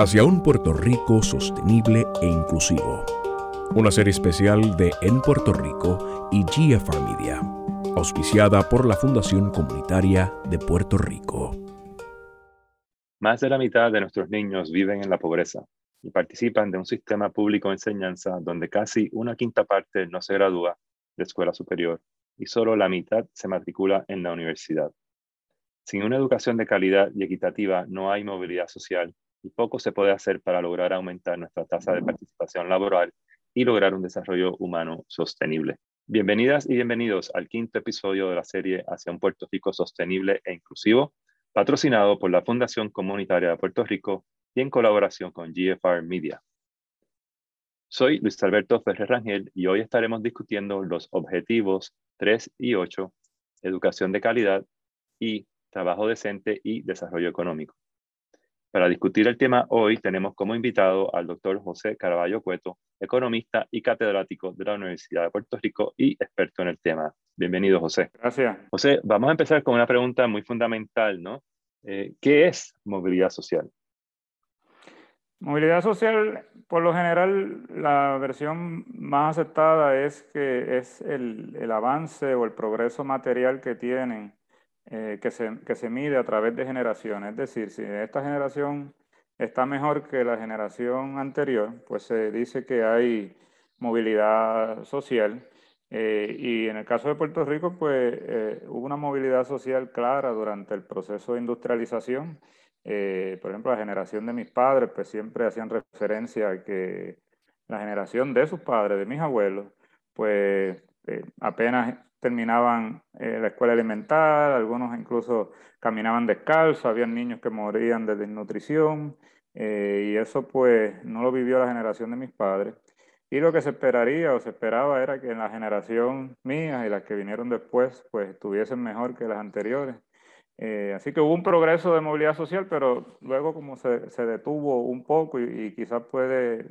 hacia un Puerto Rico sostenible e inclusivo. Una serie especial de En Puerto Rico y GFR Media, auspiciada por la Fundación Comunitaria de Puerto Rico. Más de la mitad de nuestros niños viven en la pobreza y participan de un sistema público de enseñanza donde casi una quinta parte no se gradúa de escuela superior y solo la mitad se matricula en la universidad. Sin una educación de calidad y equitativa no hay movilidad social y poco se puede hacer para lograr aumentar nuestra tasa de participación laboral y lograr un desarrollo humano sostenible. Bienvenidas y bienvenidos al quinto episodio de la serie Hacia un Puerto Rico sostenible e inclusivo, patrocinado por la Fundación Comunitaria de Puerto Rico y en colaboración con GFR Media. Soy Luis Alberto Ferrer Rangel y hoy estaremos discutiendo los objetivos 3 y 8, educación de calidad y trabajo decente y desarrollo económico. Para discutir el tema hoy tenemos como invitado al doctor José Caraballo Cueto, economista y catedrático de la Universidad de Puerto Rico y experto en el tema. Bienvenido, José. Gracias. José, vamos a empezar con una pregunta muy fundamental, ¿no? Eh, ¿Qué es movilidad social? Movilidad social, por lo general, la versión más aceptada es que es el, el avance o el progreso material que tienen eh, que, se, que se mide a través de generaciones. Es decir, si esta generación está mejor que la generación anterior, pues se dice que hay movilidad social. Eh, y en el caso de Puerto Rico, pues eh, hubo una movilidad social clara durante el proceso de industrialización. por ejemplo, la generación de mis padres, pues siempre hacían referencia a que la generación de sus padres, de mis abuelos, pues apenas terminaban eh, la escuela elemental, algunos incluso caminaban descalzos, había niños que morían de desnutrición, eh, y eso pues no lo vivió la generación de mis padres. Y lo que se esperaría o se esperaba era que en la generación mía y las que vinieron después pues estuviesen mejor que las anteriores. Eh, así que hubo un progreso de movilidad social, pero luego como se, se detuvo un poco y, y quizás puede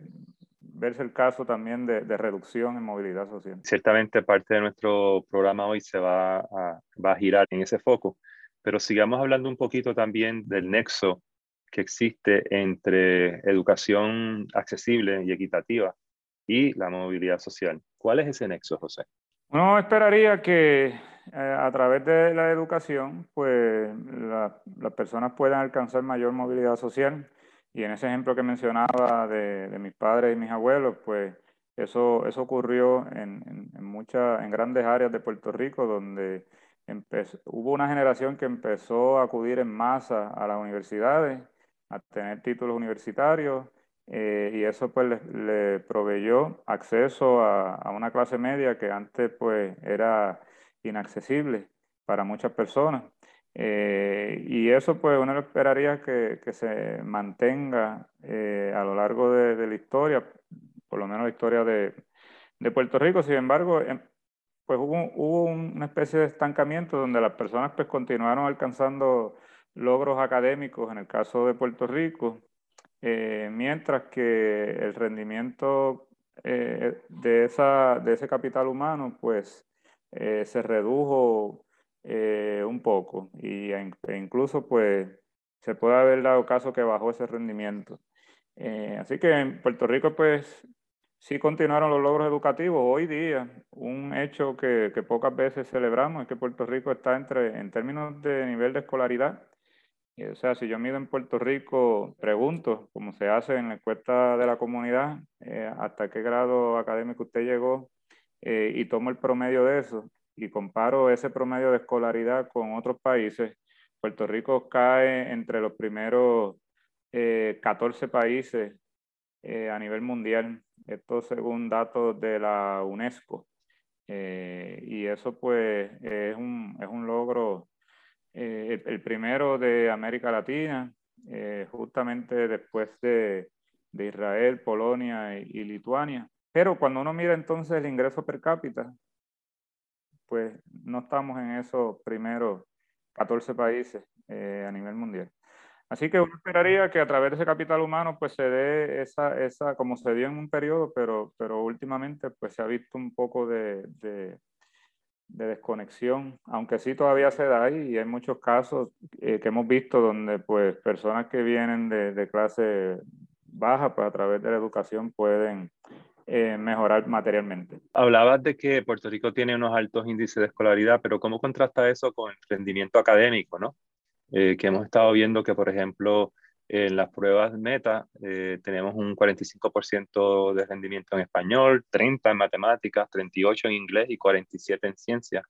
verse el caso también de, reducción en movilidad social. Ciertamente parte de nuestro programa hoy se va a, va a girar en ese foco, pero sigamos hablando un poquito también del nexo que existe entre educación accesible y equitativa y la movilidad social. ¿Cuál es ese nexo, José? Uno esperaría que eh, a través de la educación, pues las personas puedan alcanzar mayor movilidad social y en ese ejemplo que mencionaba de, mis padres y mis abuelos, pues eso, eso ocurrió en, muchas, en grandes áreas de Puerto Rico, donde hubo una generación que empezó a acudir en masa a las universidades, a tener títulos universitarios, eh, y eso pues le, proveyó acceso a, a, una clase media que antes pues era inaccesible para muchas personas. Eh, y eso pues uno esperaría que, que se mantenga eh, a lo largo de, la historia, por lo menos la historia de, de Puerto Rico. Sin embargo, em, pues hubo, hubo, una especie de estancamiento donde las personas pues continuaron alcanzando logros académicos en el caso de Puerto Rico, eh, mientras que el rendimiento de, esa, de ese capital humano pues se redujo eh, un poco y, e incluso pues se puede haber dado caso que bajó ese rendimiento. Eh, así que en Puerto Rico pues sí continuaron los logros educativos. Hoy día un hecho que, que pocas veces celebramos es que Puerto Rico está entre, en términos de nivel de escolaridad, o sea, si yo mido en Puerto Rico, pregunto, como se hace en la encuesta de la comunidad, eh, hasta qué grado académico usted llegó y tomo el promedio de eso y comparo ese promedio de escolaridad con otros países, Puerto Rico cae entre los primeros 14 eh, países eh, a nivel mundial, esto según datos de la UNESCO. Eh, y eso pues es un, es un logro, el, primero de América Latina, justamente después de, de, Israel, Polonia y, y Lituania. Pero cuando uno mira entonces el ingreso per cápita, pues no estamos en esos primeros 14 países eh, a nivel mundial. Así que uno esperaría que a través de ese capital humano pues se dé esa, esa como se dio en un periodo, pero, pero últimamente pues se ha visto un poco de, desconexión, aunque sí todavía se da y hay muchos casos eh, que hemos visto donde pues personas que vienen de, de clase baja, pues a través de la educación pueden eh, mejorar materialmente. Hablabas de que Puerto Rico tiene unos altos índices de escolaridad, pero ¿cómo contrasta eso con el rendimiento académico, no? Eh, que hemos estado viendo que, por ejemplo, en las pruebas meta eh, tenemos un 45% de rendimiento en español, 30 en matemáticas, 38 en inglés y 47 en ciencias.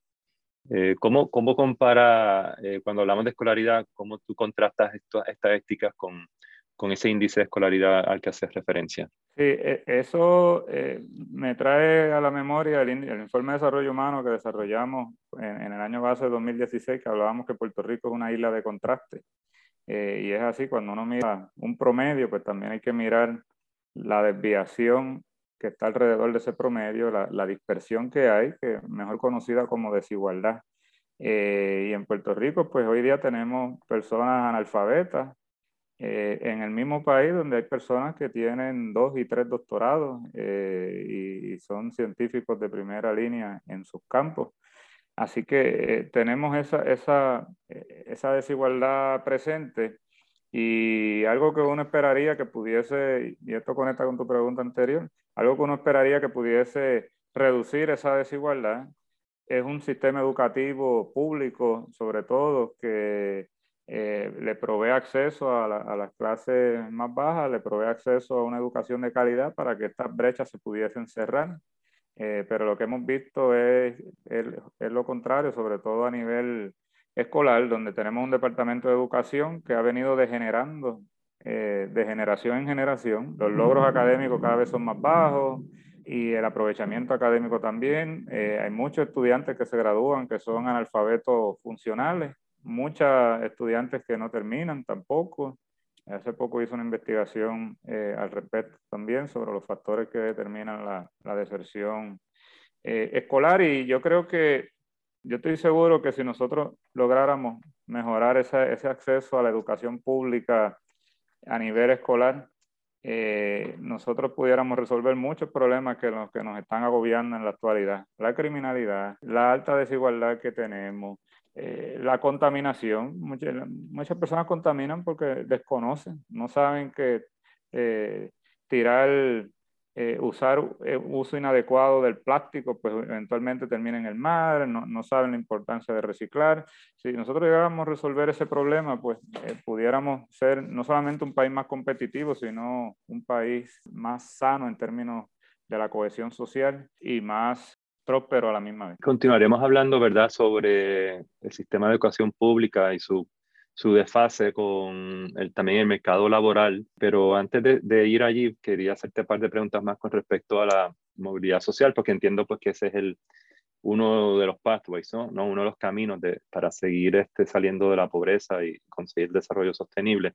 ¿cómo, ¿Cómo compara, cuando hablamos de escolaridad, cómo tú contrastas estas estadísticas con, con ese índice de escolaridad al que haces referencia. Sí, e, eso eh, me trae a la memoria el, informe de desarrollo humano que desarrollamos en, el año base de 2016, que hablábamos que Puerto Rico es una isla de contraste. Eh, y es así, cuando uno mira un promedio, pues también hay que mirar la desviación que está alrededor de ese promedio, la, dispersión que hay, que mejor conocida como desigualdad. Eh, y en Puerto Rico, pues hoy día tenemos personas analfabetas, eh, en el mismo país donde hay personas que tienen dos y tres doctorados eh, y, son científicos de primera línea en sus campos. Así que eh, tenemos esa, esa, esa desigualdad presente y algo que uno esperaría que pudiese, y esto conecta con tu pregunta anterior, algo que uno esperaría que pudiese reducir esa desigualdad es un sistema educativo público, sobre todo, que eh, le provee acceso a, las clases más bajas, le provee acceso a una educación de calidad para que estas brechas se pudiesen cerrar. Eh, pero lo que hemos visto es, es, lo contrario, sobre todo a nivel escolar, donde tenemos un departamento de educación que ha venido degenerando eh, de generación en generación. Los logros académicos cada vez son más bajos y el aprovechamiento académico también. hay muchos estudiantes que se gradúan que son analfabetos funcionales muchas estudiantes que no terminan tampoco. Hace poco hizo una investigación eh, al respecto también sobre los factores que determinan la, la deserción eh, escolar y yo creo que, yo estoy seguro que si nosotros lográramos mejorar ese, ese acceso a la educación pública a nivel escolar, eh, nosotros pudiéramos resolver muchos problemas que, los, que nos están agobiando en la actualidad. La criminalidad, la alta desigualdad que tenemos, eh, la contaminación. Muchas, muchas, personas contaminan porque desconocen, no saben que eh, tirar, eh, usar uso inadecuado del plástico, pues eventualmente termina en el mar, no, no, saben la importancia de reciclar. Si nosotros llegáramos a resolver ese problema, pues pudiéramos ser no solamente un país más competitivo, sino un país más sano en términos de la cohesión social y más pero a la misma vez. Continuaremos hablando, ¿verdad?, sobre el sistema de educación pública y su, su desfase con el, también el mercado laboral, pero antes de, ir allí quería hacerte un par de preguntas más con respecto a la movilidad social, porque entiendo pues que ese es el, uno de los pathways, ¿no? ¿no? Uno de los caminos para seguir este, saliendo de la pobreza y conseguir desarrollo sostenible.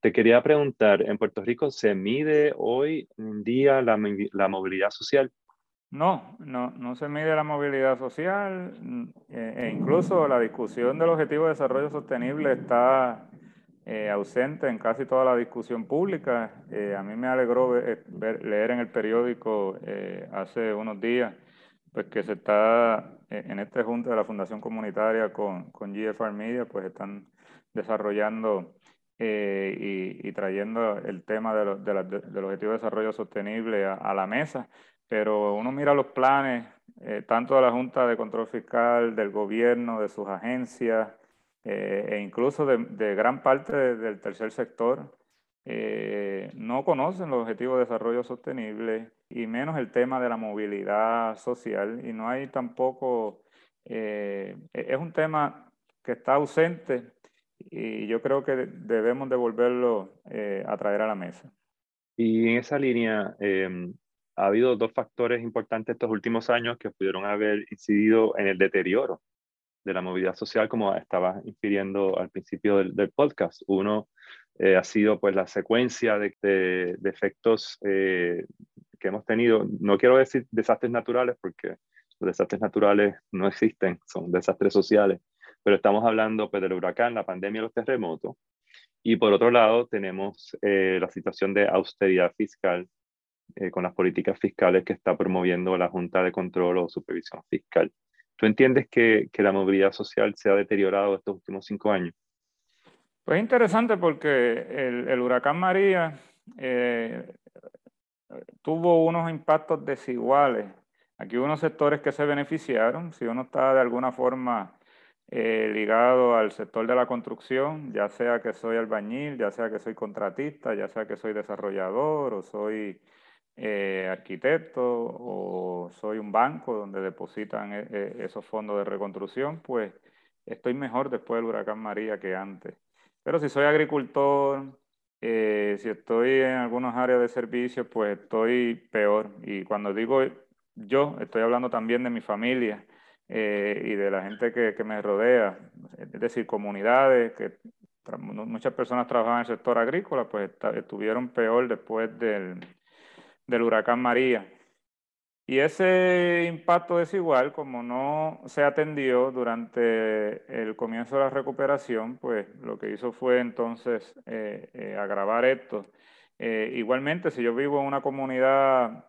Te quería preguntar, ¿en Puerto Rico se mide hoy en día la movilidad social? No, no, no se mide la movilidad social mm, e, e incluso la discusión del objetivo de desarrollo sostenible está eh, ausente en casi toda la discusión pública. Eh, a mí me alegró leer en el periódico eh, hace unos días pues que se está en este junta de la Fundación Comunitaria con, con GFR Media, pues están desarrollando y, trayendo el tema de del objetivo de desarrollo sostenible a la mesa. Pero uno mira los planes, eh, tanto de la Junta de Control Fiscal, del gobierno, de sus agencias, eh, e incluso de, gran parte del tercer sector, eh, no conocen los objetivos de desarrollo sostenible y menos el tema de la movilidad social. Y no hay tampoco, e, es un tema que está ausente y yo creo que debemos devolverlo a traer a la mesa. Y en esa línea, em, ha habido dos factores importantes estos últimos años que pudieron haber incidido en el deterioro de la movilidad social, como estaba infiriendo al principio del, podcast. Uno eh, ha sido pues la secuencia de, de, efectos eh, que hemos tenido. No quiero decir desastres naturales, porque los desastres naturales no existen, son desastres sociales, pero estamos hablando pues, del huracán, la pandemia, los terremotos. Y por otro lado, tenemos eh, la situación de austeridad fiscal eh, con las políticas fiscales que está promoviendo la Junta de Control o Supervisión Fiscal. ¿Tú entiendes que, que la movilidad social se ha deteriorado estos últimos cinco años? Pues interesante porque el, el huracán María eh, tuvo unos impactos desiguales. Aquí hubo unos sectores que se beneficiaron, si uno está de alguna forma eh, ligado al sector de la construcción, ya sea que soy albañil, ya sea que soy contratista, ya sea que soy desarrollador o soy eh, arquitecto o soy un banco donde depositan eh, esos fondos de reconstrucción, pues estoy mejor después del huracán María que antes. Pero si soy agricultor, si estoy en algunas áreas de servicios, pues estoy peor. Y cuando digo yo, estoy hablando también de mi familia eh, y de la gente que, me rodea, es decir, comunidades que muchas personas trabajaban en el sector agrícola, pues estuvieron peor después del, del huracán María. Y ese impacto desigual, como no se atendió durante el comienzo de la recuperación, pues lo que hizo fue entonces eh, eh, agravar esto. igualmente, si yo vivo en una comunidad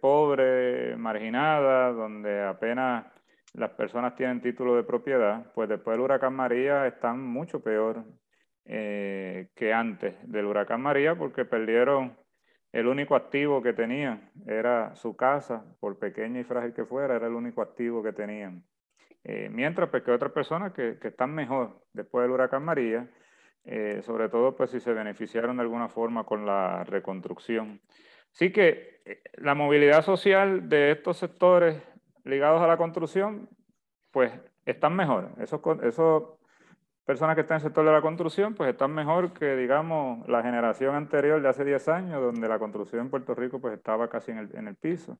pobre, marginada, donde apenas las personas tienen título de propiedad, pues después del huracán María están mucho peor eh, que antes del huracán María porque perdieron el único activo que tenían, era su casa, por pequeña y frágil que fuera, era el único activo que tenían. Eh, mientras pues, que otras personas que, están mejor después del huracán María, eh, sobre todo pues si se beneficiaron de alguna forma con la reconstrucción. Así que la movilidad social de estos sectores ligados a la construcción, pues están mejor. Esos, esos personas que están en el sector de la construcción, pues están mejor que, digamos, la generación anterior de hace 10 años, donde la construcción en Puerto Rico pues estaba casi en el, en el piso.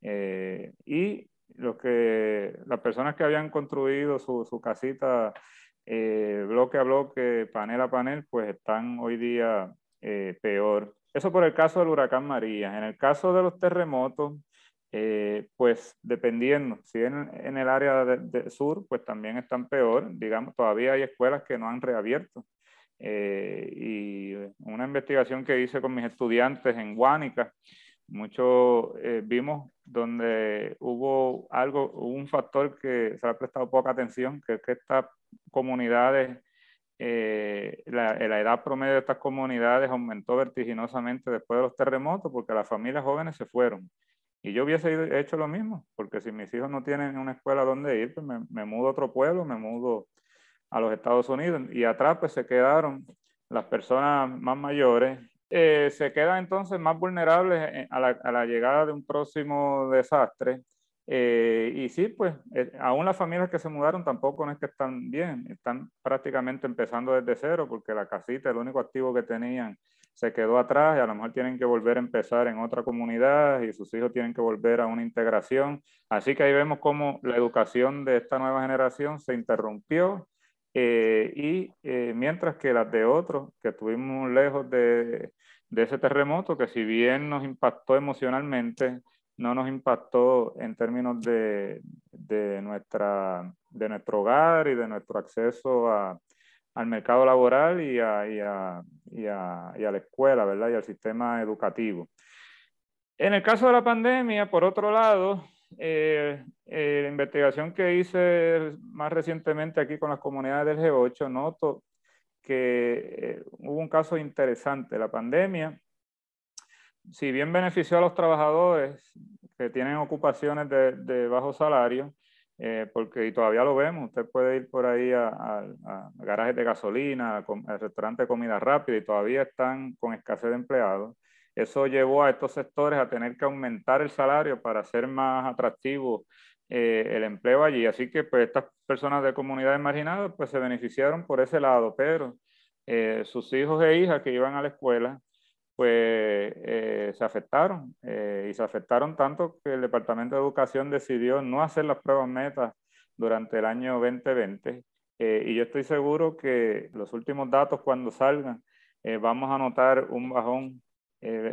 Eh, y los que, las personas que habían construido su, su casita eh, bloque a bloque, panel a panel, pues están hoy día eh, peor. Eso por el caso del huracán María. En el caso de los terremotos, eh, pues dependiendo, si en, el área del sur, pues también están peor, digamos, todavía hay escuelas que no han reabierto. Eh, y una investigación que hice con mis estudiantes en Guánica, mucho eh, vimos donde hubo algo, un factor que se ha prestado poca atención, que es que estas comunidades, la, la, edad promedio de estas comunidades aumentó vertiginosamente después de los terremotos porque las familias jóvenes se fueron. Y yo hubiese hecho lo mismo, porque si mis hijos no tienen una escuela donde ir, pues me, mudo a otro pueblo, me mudo a los Estados Unidos. Y atrás pues se quedaron las personas más mayores. Eh, se quedan entonces más vulnerables eh, a la, a la, llegada de un próximo desastre. Eh, y sí, pues aún las familias que se mudaron tampoco no es que están bien, están prácticamente empezando desde cero, porque la casita, el único activo que tenían, se quedó atrás y a lo mejor tienen que volver a empezar en otra comunidad y sus hijos tienen que volver a una integración. Así que ahí vemos cómo la educación de esta nueva generación se interrumpió eh, y eh, mientras que las de otros, que estuvimos lejos de, de ese terremoto, que si bien nos impactó emocionalmente, no nos impactó en términos de, de, nuestra, de nuestro hogar y de nuestro acceso a, al mercado laboral y a, la escuela, ¿verdad? Y al sistema educativo. En el caso de la pandemia, por otro lado, eh, eh, la investigación que hice más recientemente aquí con las comunidades del G8, noto que eh, hubo un caso interesante. La pandemia, si bien benefició a los trabajadores que tienen ocupaciones de bajo salario, eh, porque y todavía lo vemos, usted puede ir por ahí a, garajes de gasolina, al restaurante de comida rápida y todavía están con escasez de empleados. Eso llevó a estos sectores a tener que aumentar el salario para hacer más atractivo eh, el empleo allí. Así que pues estas personas de comunidades marginadas pues se beneficiaron por ese lado, pero eh, sus hijos e hijas que iban a la escuela pues eh, se afectaron eh, y se afectaron tanto que el Departamento de Educación decidió no hacer las pruebas metas durante el año 2020 eh, y yo estoy seguro que los últimos datos cuando salgan eh, vamos a notar un bajón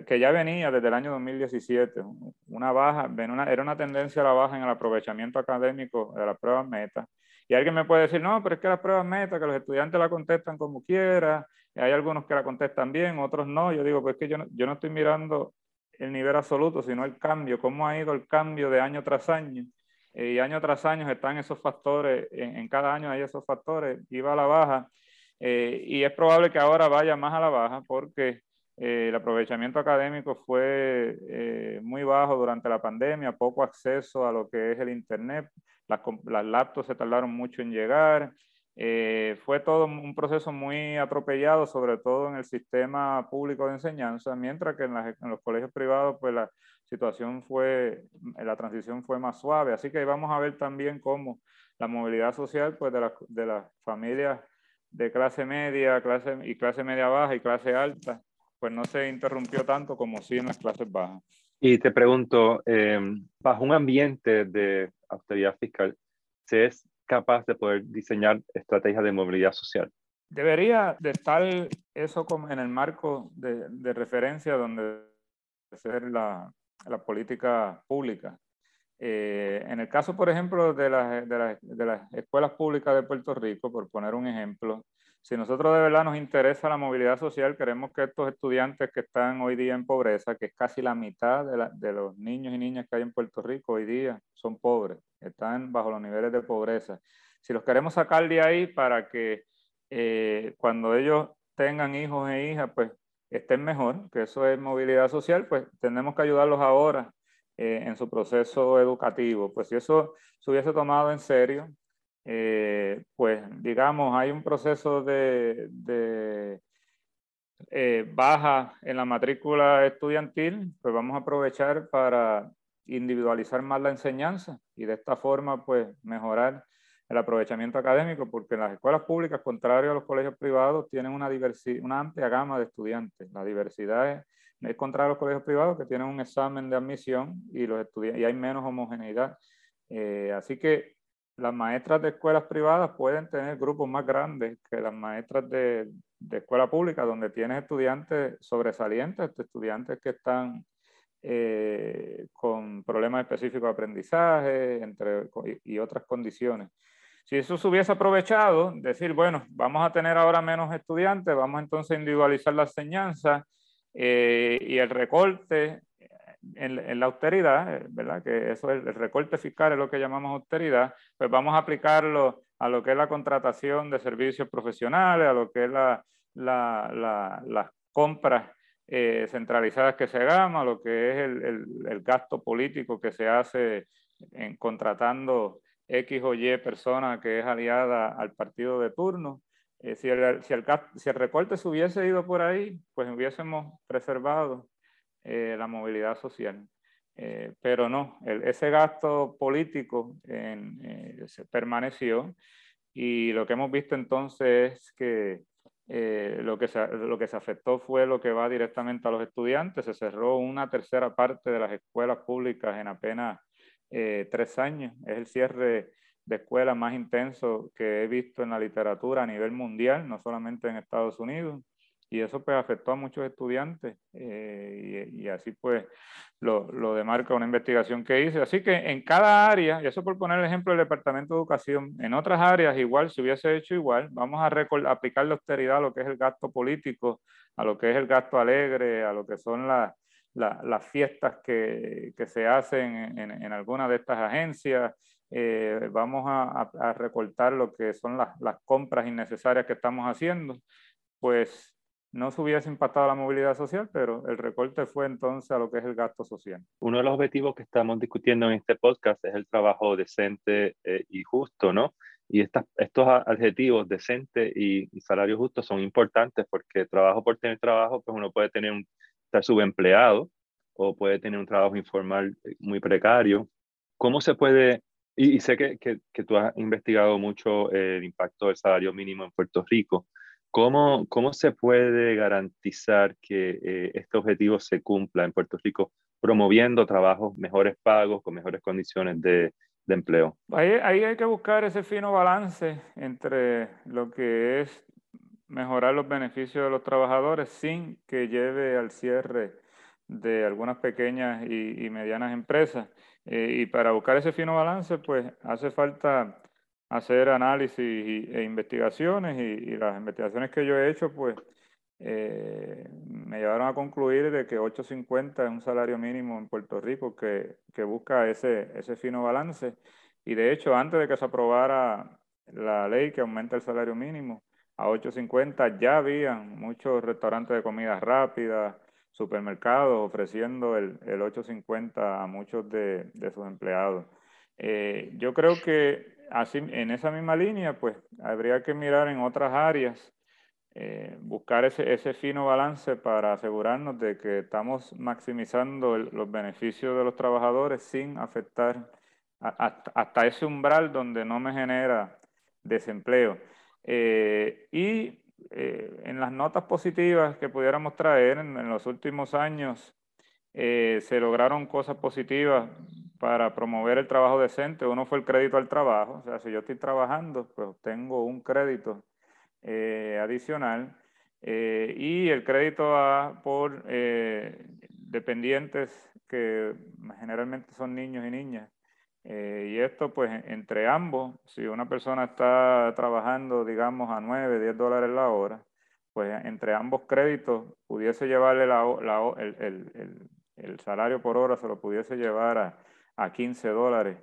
que ya venía desde el año 2017, una baja, era una tendencia a la baja en el aprovechamiento académico de las pruebas metas. Y alguien me puede decir, no, pero es que las pruebas metas, que los estudiantes la contestan como quiera, hay algunos que la contestan bien, otros no. Yo digo, pues es que yo no, yo no estoy mirando el nivel absoluto, sino el cambio, cómo ha ido el cambio de año tras año. y año tras año están esos factores, en, cada año hay esos factores, iba a la baja y es probable que ahora vaya más a la baja porque el aprovechamiento académico fue muy bajo durante la pandemia, poco acceso a lo que es el Internet, las, las laptops se tardaron mucho en llegar, eh, fue todo un proceso muy atropellado, sobre todo en el sistema público de enseñanza, mientras que en, los colegios privados, pues la situación fue, la transición fue más suave. Así que vamos a ver también cómo la movilidad social, pues de, de las familias de clase media clase, y clase media baja y clase alta, pues no se interrumpió tanto como sí en las clases bajas. Y te pregunto, eh, bajo un ambiente de austeridad fiscal, ¿se es capaz de poder diseñar estrategias de movilidad social. Debería de estar eso como en el marco de, referencia donde ser la, la política pública. Eh, en el caso, por ejemplo, de, la, de, la, de, las escuelas públicas de Puerto Rico, por poner un ejemplo, si nosotros de verdad nos interesa la movilidad social, queremos que estos estudiantes que están hoy día en pobreza, que es casi la mitad de, los niños y niñas que hay en Puerto Rico hoy día, son pobres están bajo los niveles de pobreza. Si los queremos sacar de ahí para que eh, cuando ellos tengan hijos e hijas, pues estén mejor, que eso es movilidad social, pues tenemos que ayudarlos ahora eh, en su proceso educativo. Pues si eso se hubiese tomado en serio, eh, pues digamos, hay un proceso de, de baja en la matrícula estudiantil, pues vamos a aprovechar para individualizar más la enseñanza y de esta forma pues mejorar el aprovechamiento académico porque las escuelas públicas, contrario a los colegios privados, tienen una, una amplia gama de estudiantes. La diversidad es, es contrario a los colegios privados que tienen un examen de admisión y, los y hay menos homogeneidad. Eh, así que las maestras de escuelas privadas pueden tener grupos más grandes que las maestras de, de escuela pública, donde tienes estudiantes sobresalientes, estudiantes que están eh, con problemas específicos de aprendizaje entre, y, otras condiciones. Si eso se hubiese aprovechado, decir, bueno, vamos a tener ahora menos estudiantes, vamos entonces a individualizar la enseñanza eh, y el recorte en, la austeridad, ¿verdad? Que eso es el recorte fiscal, es lo que llamamos austeridad, pues vamos a aplicarlo a lo que es la contratación de servicios profesionales, a lo que es la, la, la, las compras eh, centralizadas que se hagan, lo que es el, el, gasto político que se hace en contratando X o Y persona que es aliada al partido de turno. Eh, si, el, si, el, si, el, recorte se hubiese ido por ahí, pues hubiésemos preservado eh, la movilidad social. pero no, ese gasto político se permaneció y lo que hemos visto entonces es que eh, lo, que se, lo que se afectó fue lo que va directamente a los estudiantes. Se cerró una tercera parte de las escuelas públicas en apenas eh, tres años. Es el cierre de escuelas más intenso que he visto en la literatura a nivel mundial, no solamente en Estados Unidos y eso pues afectó a muchos estudiantes eh, y, así pues lo, lo, demarca una investigación que hice. Así que en cada área, y eso por poner el ejemplo del Departamento de Educación, en otras áreas igual, se hubiese hecho igual, vamos a aplicar la austeridad a lo que es el gasto político, a lo que es el gasto alegre, a lo que son las fiestas que, que, se hacen en, en, alguna de estas agencias. Eh, vamos a, a, recortar lo que son las, las compras innecesarias que estamos haciendo, pues no se hubiese impactado la movilidad social, pero el recorte fue entonces a lo que es el gasto social. Uno de los objetivos que estamos discutiendo en este podcast es el trabajo decente eh, y justo, ¿no? Y estas, estos adjetivos decente y, salario justo son importantes porque trabajo por tener trabajo, pues uno puede tener un, estar subempleado o puede tener un trabajo informal eh, muy precario. ¿Cómo se puede, y, sé que, que, que, tú has investigado mucho el impacto del salario mínimo en Puerto Rico, ¿Cómo, ¿Cómo se puede garantizar que eh, este objetivo se cumpla en Puerto Rico promoviendo trabajos mejores pagos, con mejores condiciones de, de empleo? Ahí, ahí, hay que buscar ese fino balance entre lo que es mejorar los beneficios de los trabajadores sin que lleve al cierre de algunas pequeñas y, y medianas empresas. Eh, y para buscar ese fino balance, pues hace falta hacer análisis e investigaciones y, las investigaciones que yo he hecho, pues eh, me llevaron a concluir de que 8.50 es un salario mínimo en Puerto Rico que, que, busca ese, ese fino balance. Y de hecho, antes de que se aprobara la ley que aumenta el salario mínimo a 8.50, ya habían muchos restaurantes de comida rápida, supermercados ofreciendo el, el 8.50 a muchos de, de sus empleados. Eh, yo creo que así, en esa misma línea, pues habría que mirar en otras áreas eh, buscar ese, ese, fino balance para asegurarnos de que estamos maximizando los beneficios de los trabajadores sin afectar hasta, ese umbral donde no me genera desempleo. Eh, y eh, en las notas positivas que pudiéramos traer en, los últimos años, se lograron cosas positivas para promover el trabajo decente. Uno fue el crédito al trabajo, o sea, si yo estoy trabajando, pues tengo un crédito eh, adicional eh, y el crédito a, por eh, dependientes que generalmente son niños y niñas. y esto pues entre ambos, si una persona está trabajando digamos a 9, 10 dólares la hora, pues entre ambos créditos pudiese llevarle el, el, salario por hora, se lo pudiese llevar a, a 15 dólares.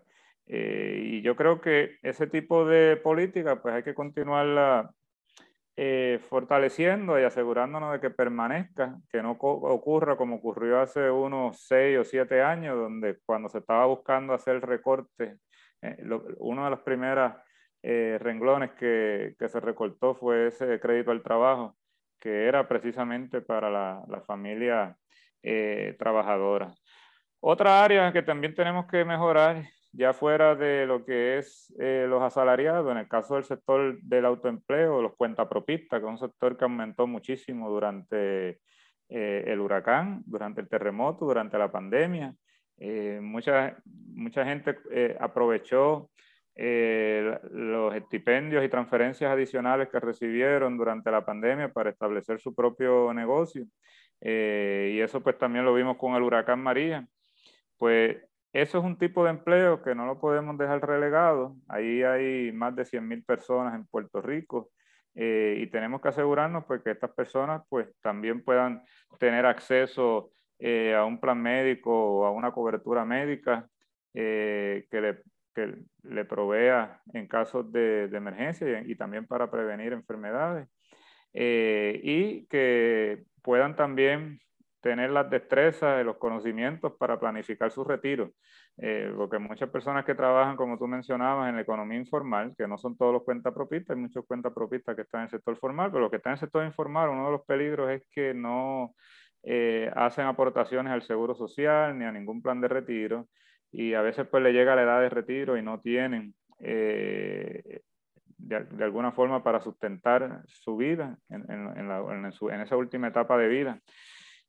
y yo creo que ese tipo de política pues hay que continuarla eh, fortaleciendo y asegurándonos de que permanezca, que no ocurra como ocurrió hace unos seis o siete años, donde cuando se estaba buscando hacer recorte, eh, uno de los primeros eh, renglones que, que, se recortó fue ese crédito al trabajo, que era precisamente para la, la familia trabajadora. Otra área que también tenemos que mejorar ya fuera de lo que es eh, los asalariados, en el caso del sector del autoempleo, los cuentapropistas, que es un sector que aumentó muchísimo durante eh, el huracán, durante el terremoto, durante la pandemia. Eh, mucha, mucha gente aprovechó los estipendios y transferencias adicionales que recibieron durante la pandemia para establecer su propio negocio. y eso pues también lo vimos con el huracán María. Pues eso es un tipo de empleo que no lo podemos dejar relegado. Ahí hay más de 100.000 personas en Puerto Rico eh, y tenemos que asegurarnos pues, que estas personas pues, también puedan tener acceso eh, a un plan médico o a una cobertura médica eh, que, le, que, le, provea en casos de, emergencia y, también para prevenir enfermedades. y que puedan también tener las destrezas y los conocimientos para planificar su retiro. Eh, porque muchas personas que trabajan, como tú mencionabas, en la economía informal, que no son todos los cuentapropistas, hay muchos cuentapropistas que están en el sector formal, pero los que están en el sector informal, uno de los peligros es que no eh, hacen aportaciones al seguro social ni a ningún plan de retiro y a veces pues le llega la edad de retiro y no tienen eh, de, alguna forma para sustentar su vida en, en esa última etapa de vida.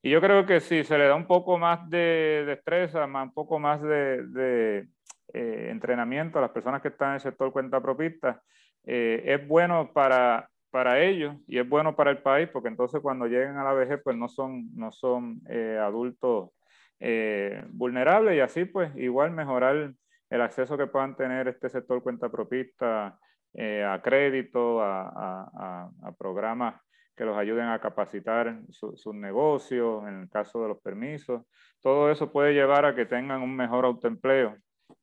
Y yo creo que si se le da un poco más de destreza, un poco más de, eh, entrenamiento a las personas que están en el sector cuenta propista, eh, es bueno para, para ellos y es bueno para el país, porque entonces cuando lleguen a la vejez, pues no son, no son eh, adultos vulnerables y así pues igual mejorar el acceso que puedan tener este sector cuenta propista a crédito, a, a programas que los ayuden a capacitar sus su negocios, en el caso de los permisos. Todo eso puede llevar a que tengan un mejor autoempleo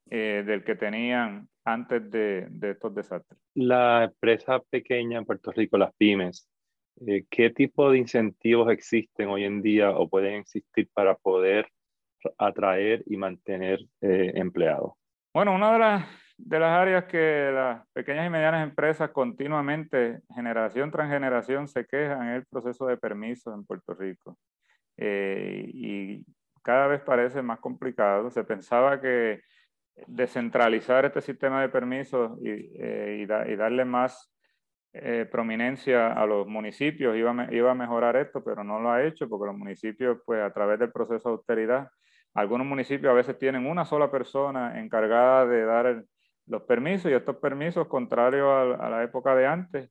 eh, del que tenían antes de, de, estos desastres. La empresa pequeña en Puerto Rico, las pymes, eh, ¿qué tipo de incentivos existen hoy en día o pueden existir para poder atraer y mantener eh, empleados? Bueno, una de las de las áreas que las pequeñas y medianas empresas continuamente, generación tras generación, se quejan es el proceso de permisos en Puerto Rico. Eh, y cada vez parece más complicado. Se pensaba que descentralizar este sistema de permisos y, eh, y, darle más eh, prominencia a los municipios iba iba a mejorar esto, pero no lo ha hecho porque los municipios, pues a través del proceso de austeridad, algunos municipios a veces tienen una sola persona encargada de dar el, los permisos y estos permisos, contrario a, la época de antes,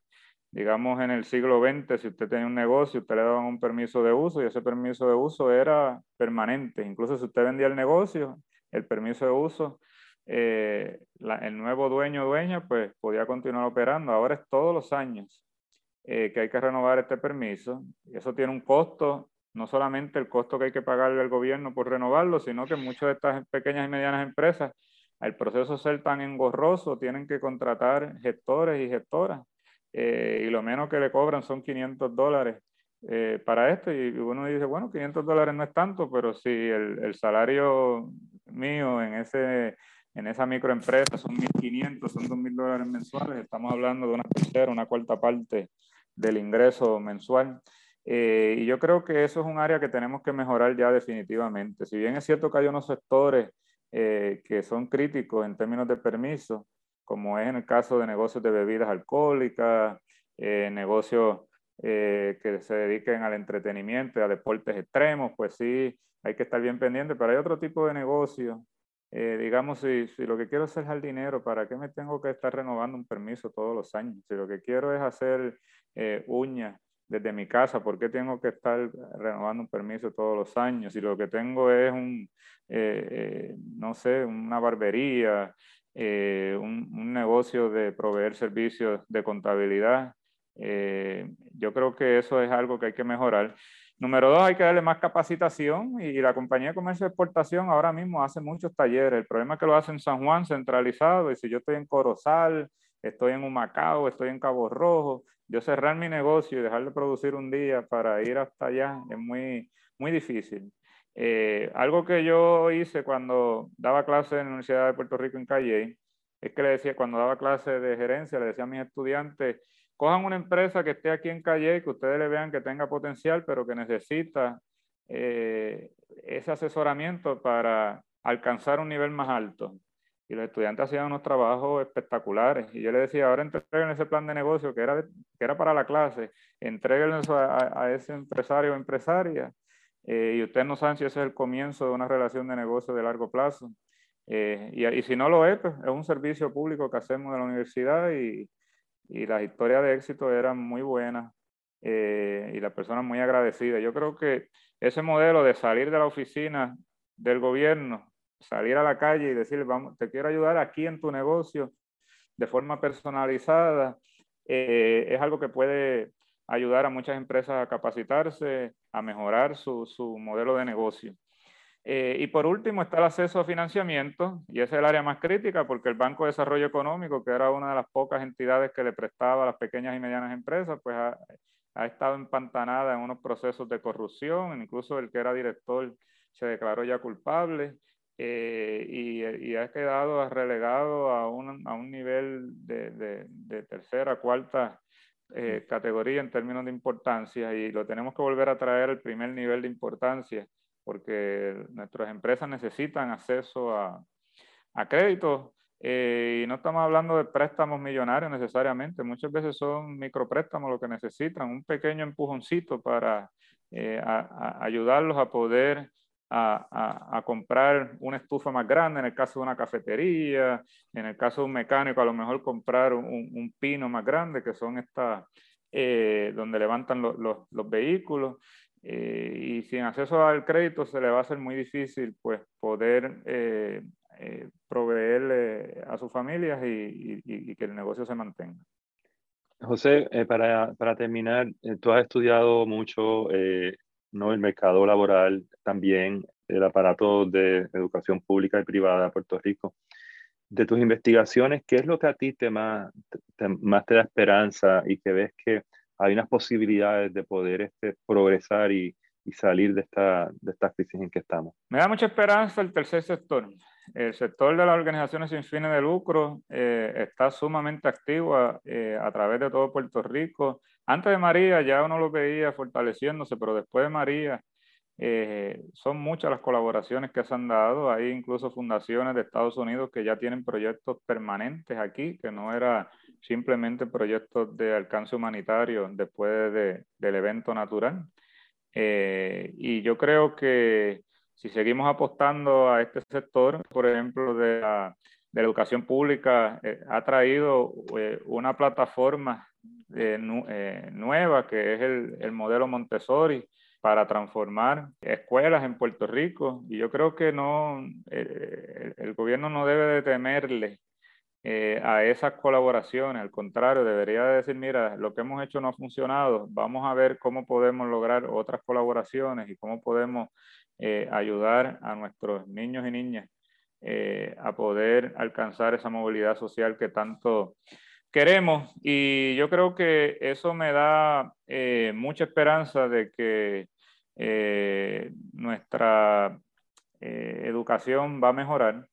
digamos en el siglo XX, si usted tenía un negocio, usted le daban un permiso de uso y ese permiso de uso era permanente. Incluso si usted vendía el negocio, el permiso de uso, eh, el nuevo dueño o dueña, pues podía continuar operando. Ahora es todos los años. que hay que renovar este permiso. Eso tiene un costo, no solamente el costo que hay que pagarle al gobierno por renovarlo, sino que muchas de estas pequeñas y medianas empresas, al proceso ser tan engorroso, tienen que contratar gestores y gestoras. y lo menos que le cobran son 500 dólares eh, para esto y, uno dice, bueno, 500 dólares no es tanto, pero si el, el salario mío en, ese, en esa microempresa son 1.500, son 2.000 dólares mensuales, estamos hablando de una tercera, una cuarta parte del ingreso mensual. Eh, y yo creo que eso es un área que tenemos que mejorar ya definitivamente. Si bien es cierto que hay unos sectores eh, que son críticos en términos de permiso, como es en el caso de negocios de bebidas alcohólicas, negocios eh, que se dediquen al entretenimiento, a deportes extremos, pues sí, hay que estar bien pendiente, pero hay otro tipo de negocio. Eh, digamos, si, si, lo que quiero es el jardinero, ¿para qué me tengo que estar renovando un permiso todos los años? Si lo que quiero es hacer eh, uñas desde mi casa, ¿por qué tengo que estar renovando un permiso todos los años? Si lo que tengo es un, no sé, una barbería, un, un negocio de proveer servicios de contabilidad, eh, yo creo que eso es algo que hay que mejorar. Número dos, hay que darle más capacitación y la compañía de comercio de exportación ahora mismo hace muchos talleres. El problema es que lo hace en San Juan centralizado y si yo estoy en Corozal, estoy en Humacao, estoy en Cabo Rojo, yo cerrar mi negocio y dejar de producir un día para ir hasta allá es muy, muy difícil. Eh, algo que yo hice cuando daba clase en la Universidad de Puerto Rico en Calle, es que le decía, cuando daba clase de gerencia, le decía a mis estudiantes, cojan una empresa que esté aquí en Calle, que ustedes le vean que tenga potencial, pero que necesita eh, ese asesoramiento para alcanzar un nivel más alto. Y los estudiantes hacían unos trabajos espectaculares. Y yo le decía, ahora entreguen ese plan de negocio que era, que era para la clase, entreguen eso a, ese empresario o empresaria. Eh, y ustedes no saben si ese es el comienzo de una relación de negocio de largo plazo. Eh, y, y, si no lo es, pues es un servicio público que hacemos de la universidad y, y las historias de éxito eran muy buenas eh, y las personas muy agradecidas. Yo creo que ese modelo de salir de la oficina del gobierno, salir a la calle y decirle, vamos, te quiero ayudar aquí en tu negocio de forma personalizada, eh, es algo que puede ayudar a muchas empresas a capacitarse, a mejorar su, su modelo de negocio. Eh, y por último está el acceso a financiamiento, y esa es el área más crítica porque el Banco de Desarrollo Económico, que era una de las pocas entidades que le prestaba a las pequeñas y medianas empresas, pues ha, ha estado empantanada en unos procesos de corrupción, incluso el que era director se declaró ya culpable eh, y, y, ha quedado relegado a un, a un nivel de, de, de tercera, cuarta eh, categoría en términos de importancia y lo tenemos que volver a traer al primer nivel de importancia porque nuestras empresas necesitan acceso a, a créditos eh, y no estamos hablando de préstamos millonarios necesariamente, muchas veces son micropréstamos lo que necesitan, un pequeño empujoncito para eh, ayudarlos a poder a, a, comprar una estufa más grande, en el caso de una cafetería, en el caso de un mecánico, a lo mejor comprar un, un pino más grande, que son estas, eh, donde levantan los, los vehículos. Eh, y sin acceso al crédito se le va a hacer muy difícil pues, poder eh, eh, proveerle a sus familias y, y, que el negocio se mantenga. José, para, para, terminar, tú has estudiado mucho ¿no? el mercado laboral, también el aparato de educación pública y privada de Puerto Rico. De tus investigaciones, ¿qué es lo que a ti te más, te, más te da esperanza y que ves que hay unas posibilidades de poder este, progresar y, y salir de esta, de esta crisis en que estamos. Me da mucha esperanza el tercer sector. El sector de las organizaciones sin fines de lucro eh, está sumamente activo a, eh, a, través de todo Puerto Rico. Antes de María ya uno lo veía fortaleciéndose, pero después de María eh, son muchas las colaboraciones que se han dado. Hay incluso fundaciones de Estados Unidos que ya tienen proyectos permanentes aquí, que no era simplemente proyectos de alcance humanitario después de, del evento natural. Eh, y yo creo que si seguimos apostando a este sector, por ejemplo, de la, de educación pública, eh, ha traído una plataforma nueva que es el, el modelo Montessori, para transformar escuelas en Puerto Rico y yo creo que no, el, el gobierno no debe de temerle eh, a esas colaboraciones. Al contrario, debería decir, mira, lo que hemos hecho no ha funcionado, vamos a ver cómo podemos lograr otras colaboraciones y cómo podemos eh, ayudar a nuestros niños y niñas eh, a poder alcanzar esa movilidad social que tanto queremos. Y yo creo que eso me da mucha esperanza de que nuestra educación va a mejorar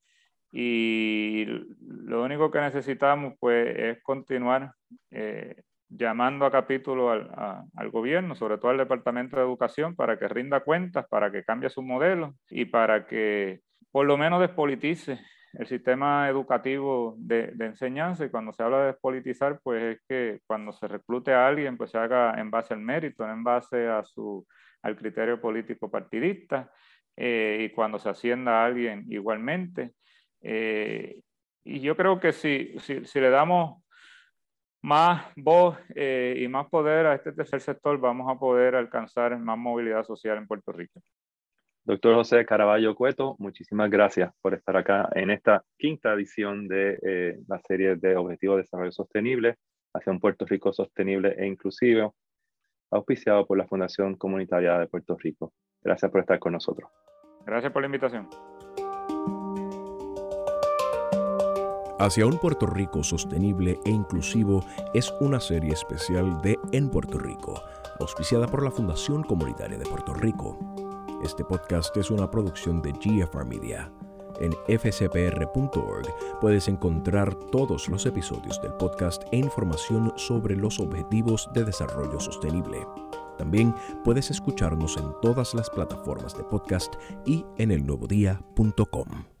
y lo único que necesitamos pues es continuar eh, llamando a capítulo al, gobierno, sobre todo al Departamento de Educación, para que rinda cuentas, para que cambie su modelo y para que por lo menos despolitice el sistema educativo de, enseñanza. Y cuando se habla de despolitizar, pues es que cuando se reclute a alguien, pues se haga en base al mérito, en base a su, al criterio político partidista. Eh, y cuando se ascienda a alguien igualmente. Eh, y yo creo que si, si, si le damos más voz eh, y más poder a este tercer sector, vamos a poder alcanzar más movilidad social en Puerto Rico. Doctor José Caraballo Cueto, muchísimas gracias por estar acá en esta quinta edición de eh, la serie de Objetivos de Desarrollo Sostenible hacia un Puerto Rico sostenible e inclusivo, auspiciado por la Fundación Comunitaria de Puerto Rico. Gracias por estar con nosotros. Gracias por la invitación. Hacia un Puerto Rico sostenible e inclusivo es una serie especial de En Puerto Rico, auspiciada por la Fundación Comunitaria de Puerto Rico. Este podcast es una producción de GFR Media. En fcpr.org puedes encontrar todos los episodios del podcast e información sobre los objetivos de desarrollo sostenible. También puedes escucharnos en todas las plataformas de podcast y en elnuevodía.com.